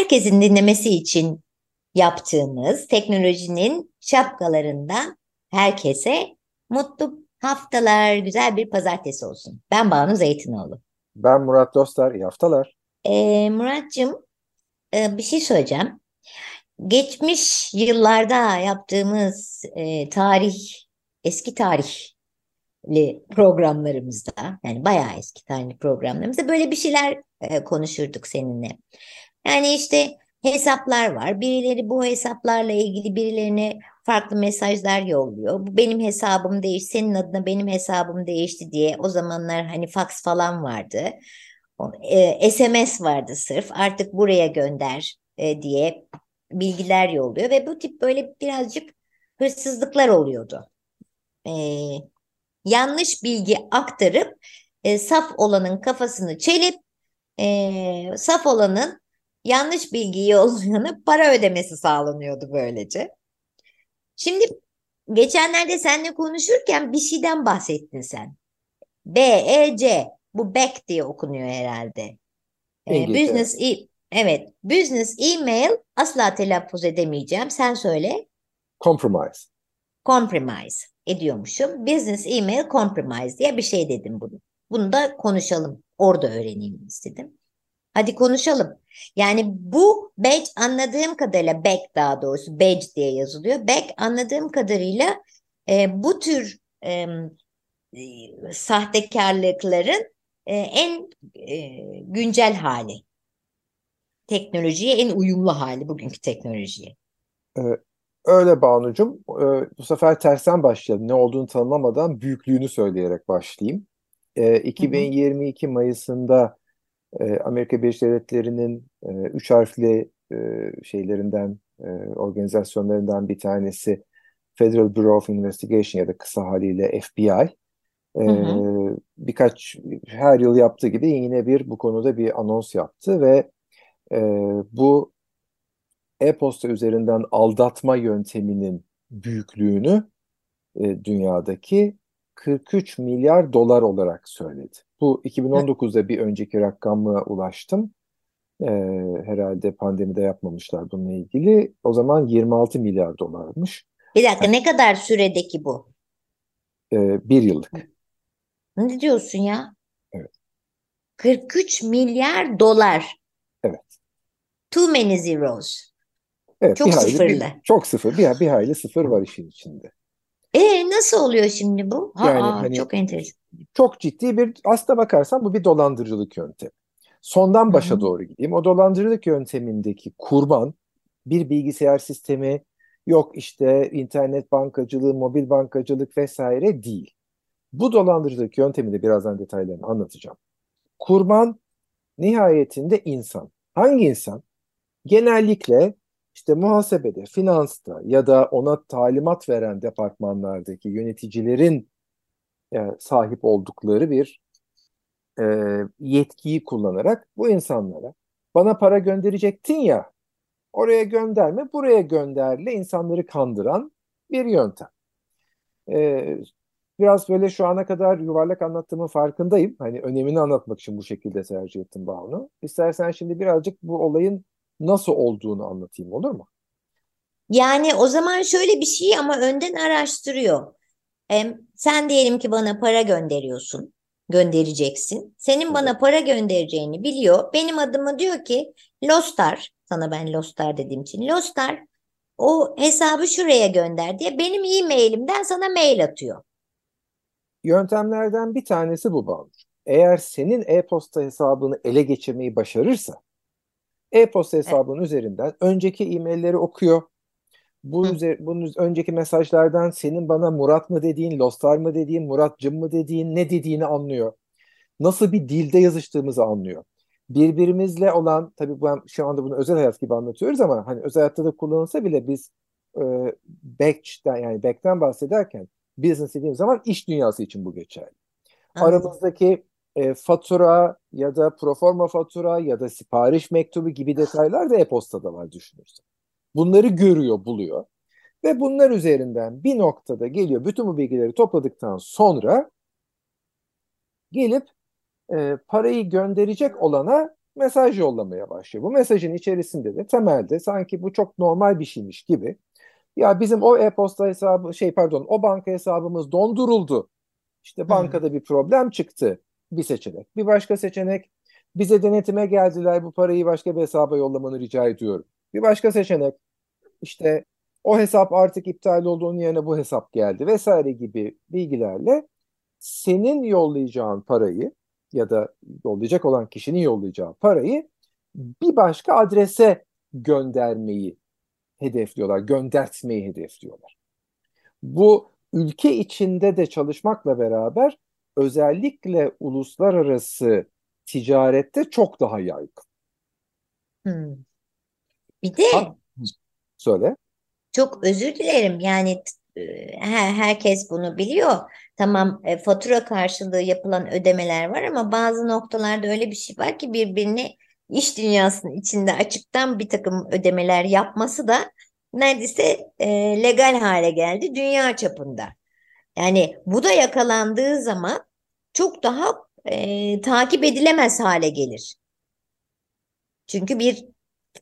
Herkesin dinlemesi için yaptığımız teknolojinin şapkalarından herkese mutlu haftalar, güzel bir pazartesi olsun. Ben Banu Zeytinoğlu. Ben Murat Dostlar, iyi haftalar. Ee, Muratcığım e, bir şey söyleyeceğim. Geçmiş yıllarda yaptığımız e, tarih, eski tarihli programlarımızda, yani bayağı eski tarihli programlarımızda böyle bir şeyler e, konuşurduk seninle. Yani işte hesaplar var. Birileri bu hesaplarla ilgili birilerine farklı mesajlar yolluyor. Bu benim hesabım değişti, senin adına benim hesabım değişti diye. O zamanlar hani fax falan vardı. E, SMS vardı sırf. Artık buraya gönder e, diye bilgiler yolluyor ve bu tip böyle birazcık hırsızlıklar oluyordu. E, yanlış bilgi aktarıp e, saf olanın kafasını çelip e, saf olanın yanlış bilgiyi yollayana para ödemesi sağlanıyordu böylece. Şimdi geçenlerde seninle konuşurken bir şeyden bahsettin sen. B, E, C. Bu back diye okunuyor herhalde. Ee, business e evet. Business email asla telaffuz edemeyeceğim. Sen söyle. Compromise. Compromise ediyormuşum. Business email compromise diye bir şey dedim bunu. Bunu da konuşalım. Orada öğreneyim istedim. Hadi konuşalım. Yani bu badge anladığım kadarıyla back daha doğrusu badge diye yazılıyor. Back anladığım kadarıyla e, bu tür e, sahtekarlıkların e, en e, güncel hali. Teknolojiye en uyumlu hali bugünkü teknolojiye. Ee, öyle Banu'cum. Ee, bu sefer tersten başlayalım. Ne olduğunu tanımlamadan büyüklüğünü söyleyerek başlayayım. Ee, 2022 hı hı. Mayıs'ında e, Amerika Birleşik Devletleri'nin e, üç harfli e, şeylerinden, e, organizasyonlarından bir tanesi Federal Bureau of Investigation ya da kısa haliyle FBI. E, hı hı. Birkaç her yıl yaptığı gibi yine bir bu konuda bir anons yaptı ve e, bu e-posta üzerinden aldatma yönteminin büyüklüğünü e, dünyadaki 43 milyar dolar olarak söyledi. Bu 2019'da bir önceki rakamı ulaştım. Ee, herhalde pandemide yapmamışlar bununla ilgili. O zaman 26 milyar dolarmış. Bir dakika ne kadar süredeki bu? Ee, bir yıllık. Ne diyorsun ya? Evet. 43 milyar dolar. Evet. Too many zeros. Evet, çok bir hayli, sıfırlı. Bir, çok sıfır. Bir, bir hayli sıfır var işin içinde. E nasıl oluyor şimdi bu? Yani Aa, hani çok enteresan. Çok ciddi bir aslına bakarsan bu bir dolandırıcılık yöntemi. Sondan başa Hı-hı. doğru gideyim. O dolandırıcılık yöntemindeki kurban bir bilgisayar sistemi yok işte internet bankacılığı, mobil bankacılık vesaire değil. Bu dolandırıcılık yönteminde birazdan detaylarını anlatacağım. Kurban nihayetinde insan. Hangi insan? Genellikle işte muhasebede, finansta ya da ona talimat veren departmanlardaki yöneticilerin e, sahip oldukları bir e, yetkiyi kullanarak bu insanlara bana para gönderecektin ya oraya gönderme buraya gönderle insanları kandıran bir yöntem. E, biraz böyle şu ana kadar yuvarlak anlattığımın farkındayım. Hani önemini anlatmak için bu şekilde tercih ettim Banu. İstersen şimdi birazcık bu olayın nasıl olduğunu anlatayım olur mu? Yani o zaman şöyle bir şey ama önden araştırıyor. Hem sen diyelim ki bana para gönderiyorsun, göndereceksin. Senin bana para göndereceğini biliyor. Benim adıma diyor ki Lostar, sana ben Lostar dediğim için Lostar o hesabı şuraya gönder diye benim e-mailimden sana mail atıyor. Yöntemlerden bir tanesi bu Banu. Eğer senin e-posta hesabını ele geçirmeyi başarırsa E-posta hesabının üzerinden önceki e-mailleri okuyor. Bu üzer, bunun önceki mesajlardan senin bana Murat mı dediğin, Lostar mı dediğin, Muratcım mı dediğin, ne dediğini anlıyor. Nasıl bir dilde yazıştığımızı anlıyor. Birbirimizle olan, tabii ben şu anda bunu özel hayat gibi anlatıyoruz ama hani özel hayatta da kullanılsa bile biz e, back'ten yani back'ten bahsederken business dediğim zaman iş dünyası için bu geçerli. Anladım. Aramızdaki e, fatura ya da proforma fatura ya da sipariş mektubu gibi detaylar da e-postada var düşünürsün. Bunları görüyor, buluyor ve bunlar üzerinden bir noktada geliyor bütün bu bilgileri topladıktan sonra gelip e, parayı gönderecek olana mesaj yollamaya başlıyor. Bu mesajın içerisinde de temelde sanki bu çok normal bir şeymiş gibi ya bizim o e-posta hesabı şey pardon o banka hesabımız donduruldu. İşte bankada bir problem çıktı. Bir seçenek. Bir başka seçenek bize denetime geldiler bu parayı başka bir hesaba yollamanı rica ediyorum. Bir başka seçenek işte o hesap artık iptal olduğunun yerine bu hesap geldi vesaire gibi bilgilerle senin yollayacağın parayı ya da yollayacak olan kişinin yollayacağı parayı bir başka adrese göndermeyi hedefliyorlar, göndertmeyi hedefliyorlar. Bu ülke içinde de çalışmakla beraber özellikle uluslararası ticarette çok daha yaygın. Hmm. Bir de Ha, söyle. çok özür dilerim yani e, her, herkes bunu biliyor. Tamam e, fatura karşılığı yapılan ödemeler var ama bazı noktalarda öyle bir şey var ki birbirini iş dünyasının içinde açıktan bir takım ödemeler yapması da neredeyse e, legal hale geldi dünya çapında. Yani bu da yakalandığı zaman çok daha e, takip edilemez hale gelir. Çünkü bir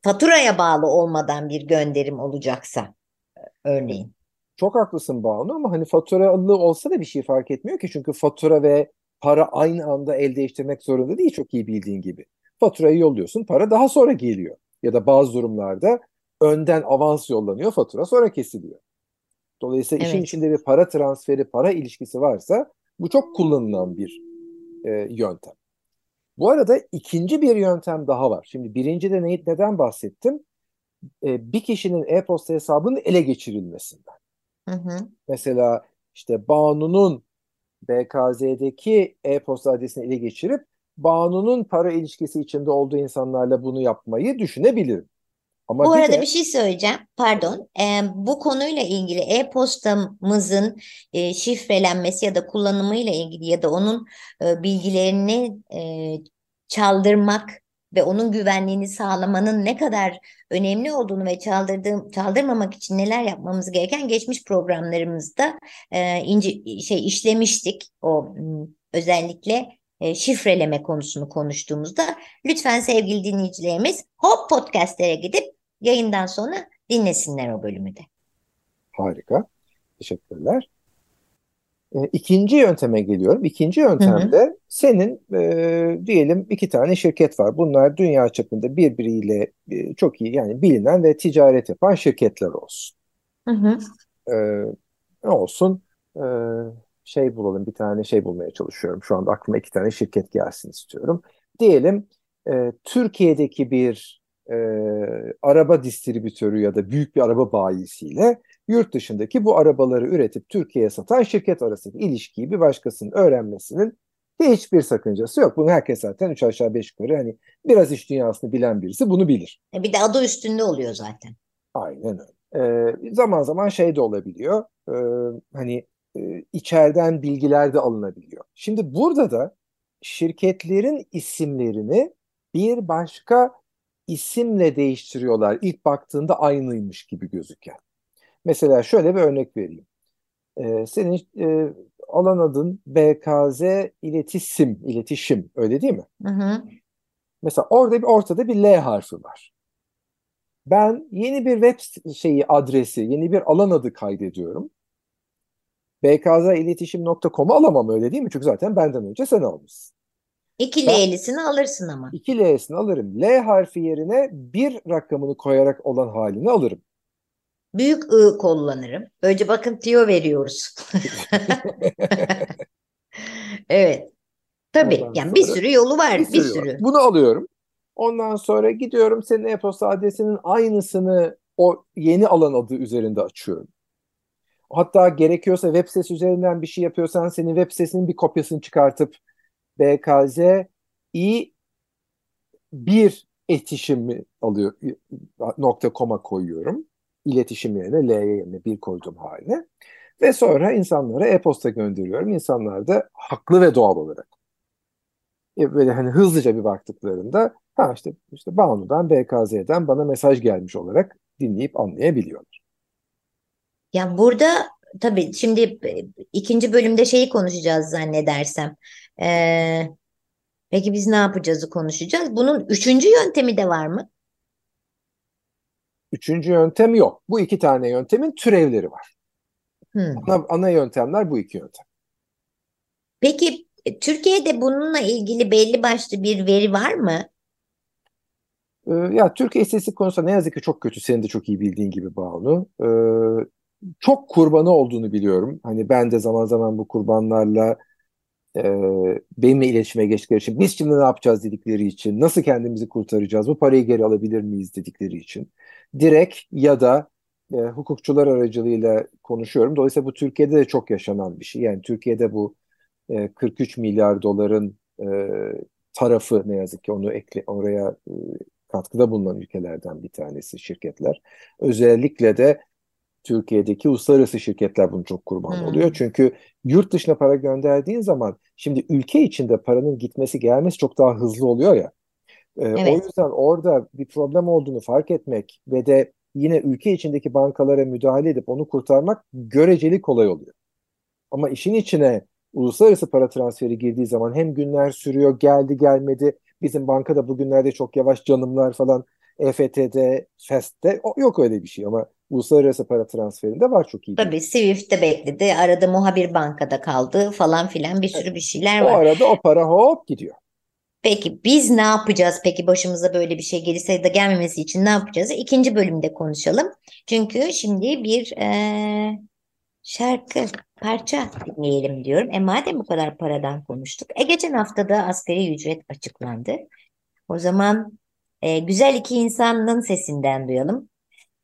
faturaya bağlı olmadan bir gönderim olacaksa örneğin. Çok haklısın Banu ama hani faturalı olsa da bir şey fark etmiyor ki. Çünkü fatura ve para aynı anda el değiştirmek zorunda değil çok iyi bildiğin gibi. Faturayı yolluyorsun, para daha sonra geliyor. Ya da bazı durumlarda önden avans yollanıyor, fatura sonra kesiliyor. Dolayısıyla işin Evet. içinde bir para transferi, para ilişkisi varsa bu çok kullanılan bir e, yöntem. Bu arada ikinci bir yöntem daha var. Şimdi birincide ne, neden bahsettim? E, bir kişinin e-posta hesabının ele geçirilmesinden. Hı hı. Mesela işte Banu'nun BKZ'deki e-posta adresini ele geçirip Banu'nun para ilişkisi içinde olduğu insanlarla bunu yapmayı düşünebilirim. Ama Bu bir arada de bir şey söyleyeceğim. Pardon. Ee, bu konuyla ilgili e-postamızın e, şifrelenmesi ya da kullanımıyla ilgili ya da onun e, bilgilerini e, çaldırmak ve onun güvenliğini sağlamanın ne kadar önemli olduğunu ve çaldırdığım çaldırmamak için neler yapmamız gereken geçmiş programlarımızda e, ince şey işlemiştik. O özellikle e, şifreleme konusunu konuştuğumuzda lütfen sevgili dinleyicilerimiz Hop Podcast'lere gidip yayından sonra dinlesinler o bölümü de. harika. Teşekkürler. E, ikinci yönteme geliyorum. İkinci Hı hı. yöntemde senin e, diyelim iki tane şirket var. Bunlar dünya çapında birbiriyle e, çok iyi yani bilinen ve ticaret yapan şirketler olsun. Hı hı. E, ne olsun? E, şey bulalım bir tane şey bulmaya çalışıyorum. Şu anda aklıma iki tane şirket gelsin istiyorum. Diyelim e, Türkiye'deki bir e, araba distribütörü ya da büyük bir araba bayisiyle yurt dışındaki bu arabaları üretip Türkiye'ye satan şirket arasındaki ilişkiyi bir başkasının öğrenmesinin hiçbir sakıncası yok. Bunu herkes zaten üç aşağı beş yukarı hani biraz iş dünyasını bilen birisi bunu bilir. E, Bir de adı üstünde oluyor zaten. Aynen öyle. Ee, zaman zaman şey de olabiliyor. Ee, hani e, içeriden bilgiler de alınabiliyor. Şimdi burada da şirketlerin isimlerini bir başka isimle değiştiriyorlar. İlk baktığında aynıymış gibi gözüken. Mesela şöyle bir örnek vereyim. Ee, senin e, alan adın BKZ İletişim, iletişim öyle değil mi? Hı hı. Mesela orada bir ortada bir L harfi var. Ben yeni bir web şeyi adresi, yeni bir alan adı kaydediyorum. bkziletişim.com'u alamam öyle değil mi? Çünkü zaten benden önce sen almışsın. İki L'lisini alırsın ama. iki L'sini alırım. L harfi yerine bir rakamını koyarak olan halini alırım. Büyük I kullanırım. Önce bakın tüyo veriyoruz. Evet. Tabii. Ondan Yani bir sürü yolu var. bir Bir sürü var. sürü. Bunu alıyorum. Ondan sonra gidiyorum senin e-posta adresinin aynısını o yeni alan adı üzerinde açıyorum. Hatta gerekiyorsa web sitesi üzerinden bir şey yapıyorsan senin web sitesinin bir kopyasını çıkartıp BKZ i bir etişimi alıyor nokta koma koyuyorum. İletişim yerine L yerine bir koydum haline. Ve sonra insanlara e-posta gönderiyorum. İnsanlar da haklı ve doğal olarak e, böyle hani hızlıca bir baktıklarında ha işte işte Banu'dan BKZ'den bana mesaj gelmiş olarak dinleyip anlayabiliyorlar. Ya burada tabii şimdi e, ikinci bölümde şeyi konuşacağız zannedersem. Ee, peki biz ne yapacağızı konuşacağız. Bunun üçüncü yöntemi de var mı? Üçüncü yöntem yok. Bu iki tane yöntemin türevleri var. Hmm. Ana, ana yöntemler bu iki yöntem. Peki e, Türkiye'de bununla ilgili belli başlı bir veri var mı? Ee, ya Türkiye istatistik konusunda ne yazık ki çok kötü. Senin de çok iyi bildiğin gibi Banu. Ee, çok kurbanı olduğunu biliyorum. Hani ben de zaman zaman bu kurbanlarla e, benimle iletişime geçtikleri için biz şimdi ne yapacağız dedikleri için nasıl kendimizi kurtaracağız bu parayı geri alabilir miyiz dedikleri için direkt ya da e, hukukçular aracılığıyla konuşuyorum. Dolayısıyla bu Türkiye'de de çok yaşanan bir şey. Yani Türkiye'de bu e, 43 milyar doların e, tarafı ne yazık ki onu ekle, oraya e, katkıda bulunan ülkelerden bir tanesi şirketler. Özellikle de Türkiye'deki uluslararası şirketler bunu çok kurban hmm. oluyor. Çünkü yurt dışına para gönderdiğin zaman şimdi ülke içinde paranın gitmesi gelmesi çok daha hızlı oluyor ya. Ee, evet. O yüzden orada bir problem olduğunu fark etmek ve de yine ülke içindeki bankalara müdahale edip onu kurtarmak göreceli kolay oluyor. Ama işin içine uluslararası para transferi girdiği zaman hem günler sürüyor, geldi gelmedi. Bizim bankada bugünlerde çok yavaş canımlar falan EFT'de, FEST'te yok öyle bir şey ama uluslararası para transferinde var çok iyi. Tabii Swift'te bekledi. Arada muhabir bankada kaldı falan filan bir sürü bir şeyler var. O arada o para hop gidiyor. Peki biz ne yapacağız? Peki başımıza böyle bir şey gelirse ya da gelmemesi için ne yapacağız? İkinci bölümde konuşalım. Çünkü şimdi bir e, şarkı, parça dinleyelim diyorum. E madem bu kadar paradan konuştuk. E geçen hafta da asgari ücret açıklandı. O zaman e, güzel iki insanın sesinden duyalım.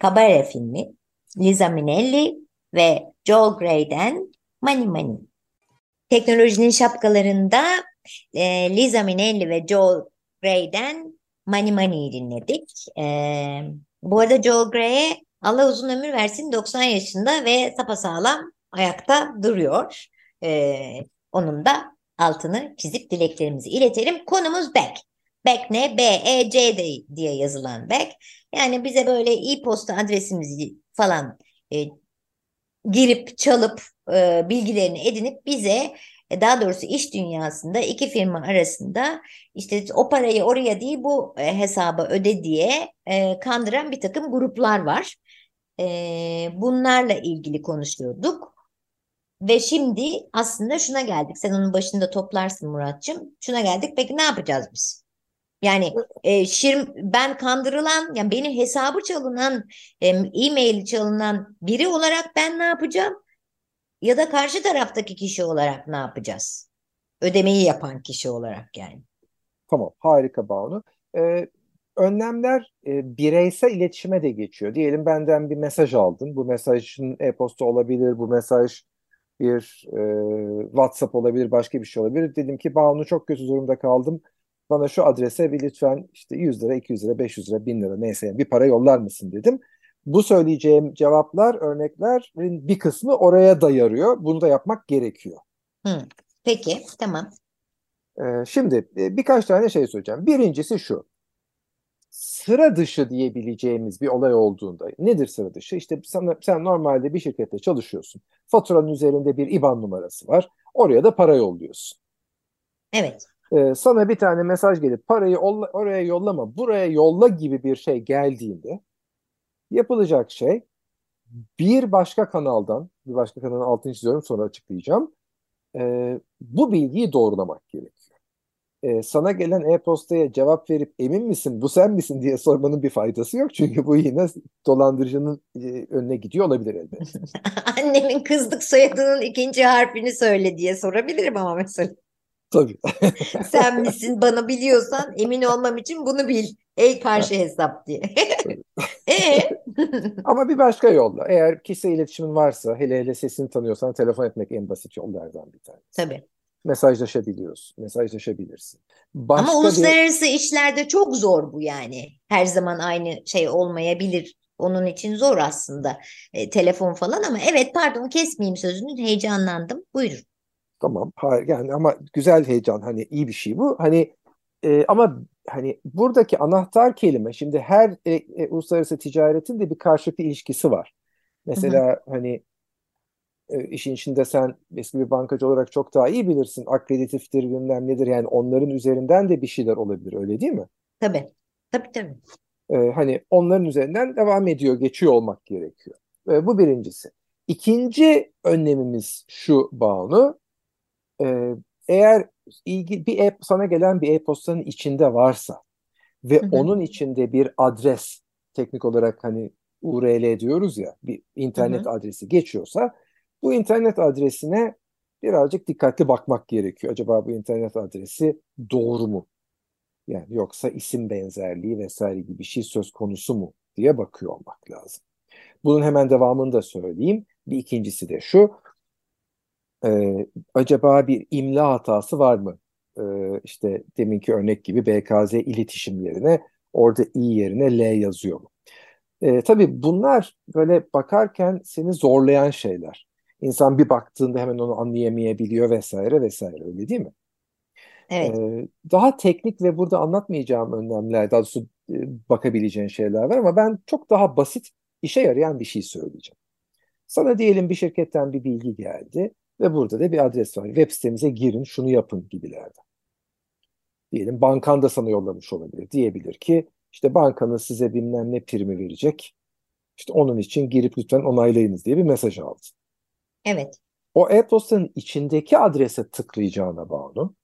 Cabaret filmi, Liza Minnelli ve Joel Gray'den Money Money. Teknolojinin şapkalarında e, Liza Minnelli ve Joel Gray'den Money Money'i dinledik. E, bu arada Joel Gray'e Allah uzun ömür versin 90 yaşında ve sapasağlam ayakta duruyor. E, onun da altını çizip dileklerimizi iletelim. Konumuz Beck. Beck ne? B-E-C diye yazılan Beck. Yani bize böyle e-posta adresimizi falan e, girip çalıp e, bilgilerini edinip bize e, daha doğrusu iş dünyasında iki firma arasında işte o parayı oraya değil bu e, hesaba öde diye e, kandıran bir takım gruplar var. E, bunlarla ilgili konuşuyorduk. Ve şimdi aslında şuna geldik. Sen onun başında toplarsın Muratçım. Şuna geldik. Peki ne yapacağız biz? Yani e, şir, ben kandırılan, yani benim hesabı çalınan, e-mail çalınan biri olarak ben ne yapacağım? Ya da karşı taraftaki kişi olarak ne yapacağız? Ödemeyi yapan kişi olarak yani. Tamam, harika Banu. Ee, önlemler e, bireysel iletişime de geçiyor. Diyelim benden bir mesaj aldın. Bu mesajın e-posta olabilir, bu mesaj bir e, WhatsApp olabilir, başka bir şey olabilir. Dedim ki Banu çok kötü durumda kaldım bana şu adrese bir lütfen işte 100 lira, 200 lira, 500 lira, 1000 lira neyse bir para yollar mısın dedim. Bu söyleyeceğim cevaplar, örneklerin bir kısmı oraya da yarıyor. Bunu da yapmak gerekiyor. Hı, peki, tamam. Ee, şimdi e, birkaç tane şey söyleyeceğim. Birincisi şu. Sıra dışı diyebileceğimiz bir olay olduğunda nedir sıra dışı? İşte sen, sen normalde bir şirkette çalışıyorsun. Faturanın üzerinde bir IBAN numarası var. Oraya da para yolluyorsun. Evet e, sana bir tane mesaj gelip parayı oraya yollama, buraya yolla gibi bir şey geldiğinde yapılacak şey bir başka kanaldan, bir başka kanalın altını çiziyorum sonra açıklayacağım. E, bu bilgiyi doğrulamak gerekiyor. E, sana gelen e-postaya cevap verip emin misin bu sen misin diye sormanın bir faydası yok. Çünkü bu yine dolandırıcının e, önüne gidiyor olabilir elbette. Annemin kızlık soyadının ikinci harfini söyle diye sorabilirim ama mesela. Tabii. Sen misin bana biliyorsan emin olmam için bunu bil. Ey karşı hesap diye. E Ama bir başka yolla. Eğer kişisel iletişimin varsa, hele hele sesini tanıyorsan telefon etmek en basit yollardan bir tanesi. tabii. Mesajlaşabiliyorsun, mesajlaşabilirsin. Ama Başka bir uluslararası işlerde çok zor bu yani. Her zaman aynı şey olmayabilir. Onun için zor aslında e, telefon falan ama evet pardon kesmeyeyim sözünü heyecanlandım. Buyurun. Tamam. Hayır yani ama güzel heyecan hani iyi bir şey bu. Hani e, ama hani buradaki anahtar kelime şimdi her e, e, uluslararası ticaretin de bir karşılıklı ilişkisi var. Mesela hani e, işin içinde sen eski bir bankacı olarak çok daha iyi bilirsin. Akreditiftir bilmem nedir yani onların üzerinden de bir şeyler olabilir öyle değil mi? Tabii. Tabii tabii. E, hani onların üzerinden devam ediyor, geçiyor olmak gerekiyor. E, bu birincisi. İkinci önlemimiz şu Banu. E, eğer ilgi, bir e, sana gelen bir e-postanın içinde varsa ve Hı hı. onun içinde bir adres teknik olarak hani URL diyoruz ya bir internet Hı adresi geçiyorsa bu internet adresine birazcık dikkatli bakmak gerekiyor. Acaba bu internet adresi doğru mu? Yani yoksa isim benzerliği vesaire gibi bir şey söz konusu mu diye bakıyor olmak lazım. Bunun hemen devamını da söyleyeyim. Bir ikincisi de şu. Ee, acaba bir imla hatası var mı? Ee, işte deminki örnek gibi BKZ iletişim yerine orada i yerine l yazıyor mu? Ee, tabii bunlar böyle bakarken seni zorlayan şeyler. İnsan bir baktığında hemen onu anlayamayabiliyor vesaire vesaire öyle değil mi? Evet. Ee, daha teknik ve burada anlatmayacağım önlemler, daha doğrusu e, bakabileceğin şeyler var ama ben çok daha basit, işe yarayan bir şey söyleyeceğim. Sana diyelim bir şirketten bir bilgi geldi ve burada da bir adres var. Web sitemize girin, şunu yapın gibilerden. Diyelim bankan da sana yollamış olabilir. Diyebilir ki işte bankanın size bilmem ne primi verecek. İşte onun için girip lütfen onaylayınız diye bir mesaj aldın. Evet. O e-postanın içindeki adrese tıklayacağına bağlı.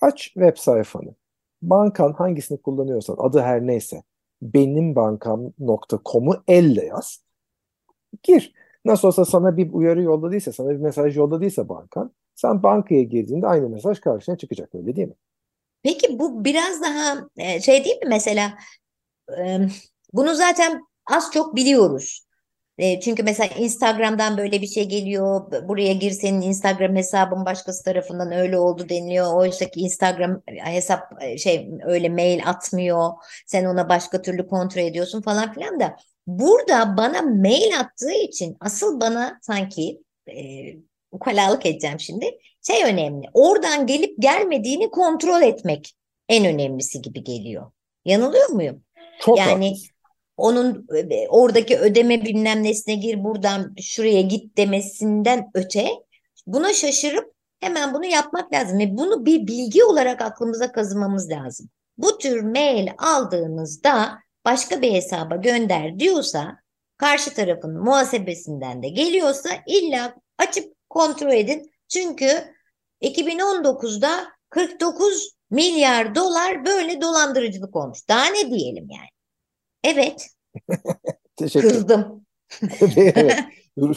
Aç web sayfanı. Bankan hangisini kullanıyorsan adı her neyse benimbankam.com'u elle yaz. Gir. Nasıl olsa sana bir uyarı yolladıysa, sana bir mesaj yolladıysa bankan, sen bankaya girdiğinde aynı mesaj karşına çıkacak öyle değil mi? Peki bu biraz daha e, şey değil mi mesela e, bunu zaten az çok biliyoruz. E, çünkü mesela Instagram'dan böyle bir şey geliyor. Buraya gir senin Instagram hesabın başkası tarafından öyle oldu deniliyor. Oysa ki Instagram hesap şey öyle mail atmıyor. Sen ona başka türlü kontrol ediyorsun falan filan da. Burada bana mail attığı için asıl bana sanki e, ukalalık edeceğim şimdi. Şey önemli. Oradan gelip gelmediğini kontrol etmek en önemlisi gibi geliyor. Yanılıyor muyum? Çok Yani haklısın. onun e, oradaki ödeme bilmem nesine gir buradan şuraya git demesinden öte buna şaşırıp hemen bunu yapmak lazım ve bunu bir bilgi olarak aklımıza kazımamız lazım. Bu tür mail aldığınızda başka bir hesaba gönder diyorsa karşı tarafın muhasebesinden de geliyorsa illa açıp kontrol edin. Çünkü 2019'da 49 milyar dolar böyle dolandırıcılık olmuş. Daha ne diyelim yani? Evet, Teşekkür kızdım. Evet.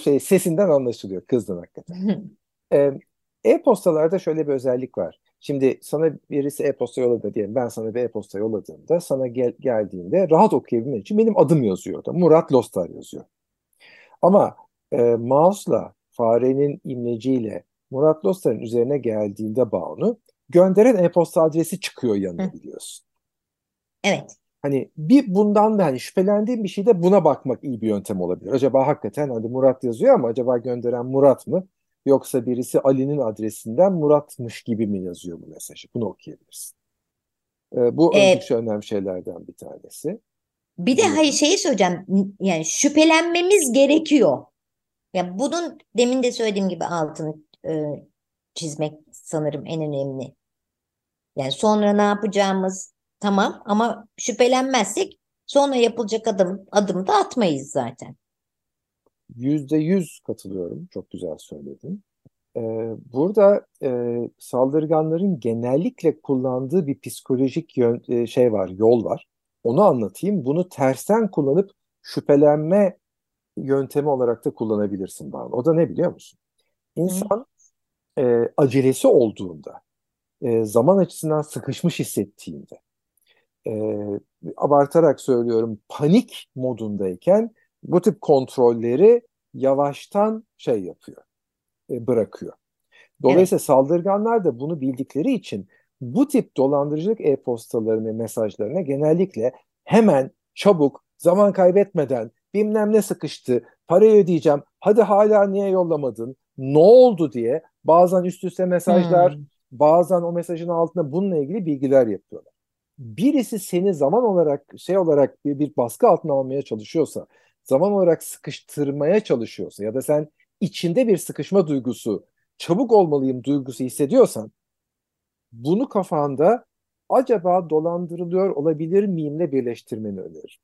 Şey sesinden anlaşılıyor. Kızdın hakikaten. E-postalarda şöyle bir özellik var. Şimdi sana birisi e-posta yolladı diyelim. Ben sana bir e-posta yolladığımda sana gel geldiğinde rahat okuyabilmen için benim adım yazıyor orada. Murat Lostar yazıyor. Ama e, mouse'la farenin imleciyle Murat Lostar'ın üzerine geldiğinde Banu gönderen e-posta adresi çıkıyor yanına Hı. biliyorsun. Evet. Hani bir bundan da hani şüphelendiğim bir şeyde buna bakmak iyi bir yöntem olabilir. Acaba hakikaten hani Murat yazıyor ama acaba gönderen Murat mı? Yoksa birisi Ali'nin adresinden Murat'mış gibi mi yazıyor bu mesajı? Bunu okuyabilirsin. Ee, bu Ee, oldukça önemli şeylerden bir tanesi. bir de hayır şeyi söyleyeceğim. Yani şüphelenmemiz gerekiyor. Ya bunun demin de söylediğim gibi altını e, çizmek sanırım en önemli. Yani sonra ne yapacağımız tamam ama şüphelenmezsek sonra yapılacak adım adım da atmayız zaten. Yüzde yüz katılıyorum. Çok güzel söyledin. Ee, burada e, saldırganların genellikle kullandığı bir psikolojik yön, e, şey var, yol var. Onu anlatayım. Bunu tersten kullanıp şüphelenme yöntemi olarak da kullanabilirsin bana. O da ne biliyor musun? İnsan e, acelesi olduğunda e, zaman açısından sıkışmış hissettiğinde, e, abartarak söylüyorum panik modundayken bu tip kontrolleri yavaştan şey yapıyor, e, bırakıyor. Dolayısıyla evet. saldırganlar da bunu bildikleri için bu tip dolandırıcılık e-postalarını, mesajlarına genellikle hemen, çabuk, zaman kaybetmeden bilmem ne sıkıştı, parayı ödeyeceğim, hadi hala niye yollamadın, ne oldu diye bazen üst üste mesajlar, hmm. bazen o mesajın altında bununla ilgili bilgiler yapıyorlar. Birisi seni zaman olarak şey olarak bir, bir baskı altına almaya çalışıyorsa, zaman olarak sıkıştırmaya çalışıyorsa ya da sen içinde bir sıkışma duygusu, çabuk olmalıyım duygusu hissediyorsan bunu kafanda acaba dolandırılıyor olabilir miyimle birleştirmeni öneririm.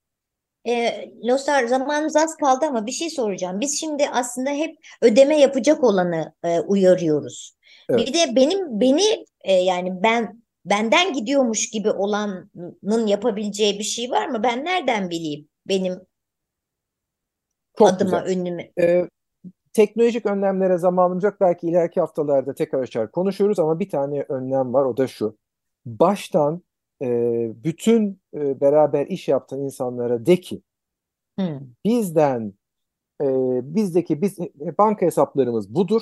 E, Losar zamanımız az kaldı ama bir şey soracağım. Biz şimdi aslında hep ödeme yapacak olanı e, uyarıyoruz. Evet. Bir de benim beni e, yani ben benden gidiyormuş gibi olanın yapabileceği bir şey var mı? Ben nereden bileyim benim Çok adıma güzel. önümü? Ee, teknolojik önlemlere zamanımız yok. Belki ileriki haftalarda tekrar açar konuşuruz ama bir tane önlem var o da şu. Baştan e, bütün e, beraber iş yaptığın insanlara de ki hmm. bizden e, bizdeki biz e, banka hesaplarımız budur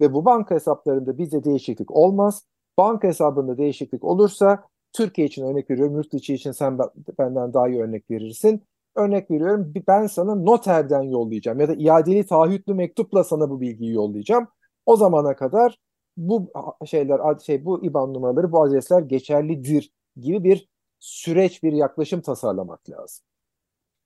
ve bu banka hesaplarında bizde değişiklik olmaz. Banka hesabında değişiklik olursa Türkiye için örnek veriyorum, yurt içi için sen benden daha iyi örnek verirsin. Örnek veriyorum ben sana noterden yollayacağım ya da iadeli taahhütlü mektupla sana bu bilgiyi yollayacağım. O zamana kadar bu şeyler şey bu IBAN numaraları bu adresler geçerlidir gibi bir süreç bir yaklaşım tasarlamak lazım.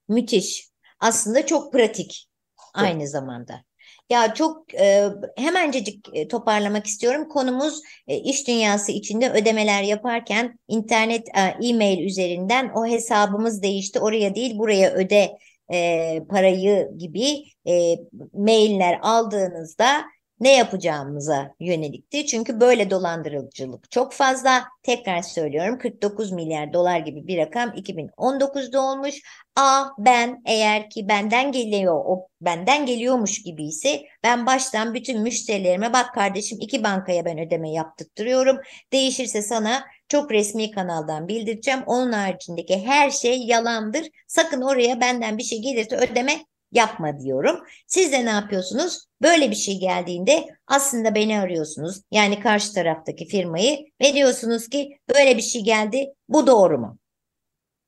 Müthiş. Aslında çok pratik aynı evet. zamanda. Ya çok e, hemencecik e, toparlamak istiyorum. Konumuz e, iş dünyası içinde ödemeler yaparken internet e, e-mail üzerinden o hesabımız değişti oraya değil buraya öde e, parayı gibi e, mailler aldığınızda ne yapacağımıza yönelikti. Çünkü böyle dolandırıcılık çok fazla. Tekrar söylüyorum 49 milyar dolar gibi bir rakam 2019'da olmuş. A ben eğer ki benden geliyor o benden geliyormuş gibi ise ben baştan bütün müşterilerime bak kardeşim iki bankaya ben ödeme yaptırtıyorum. Değişirse sana çok resmi kanaldan bildireceğim. Onun haricindeki her şey yalandır. Sakın oraya benden bir şey gelirse ödeme yapma diyorum. Siz de ne yapıyorsunuz? Böyle bir şey geldiğinde aslında beni arıyorsunuz. Yani karşı taraftaki firmayı ve diyorsunuz ki böyle bir şey geldi. Bu doğru mu?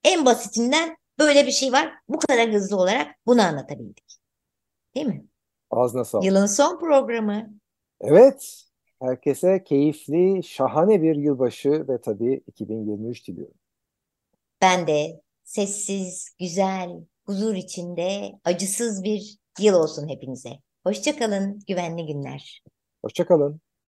En basitinden böyle bir şey var. Bu kadar hızlı olarak bunu anlatabildik. Değil mi? Ağzına sağlık. Yılın son programı. Evet. Herkese keyifli, şahane bir yılbaşı ve tabii 2023 diliyorum. Ben de sessiz, güzel, huzur içinde acısız bir yıl olsun hepinize. Hoşçakalın, güvenli günler. Hoşçakalın.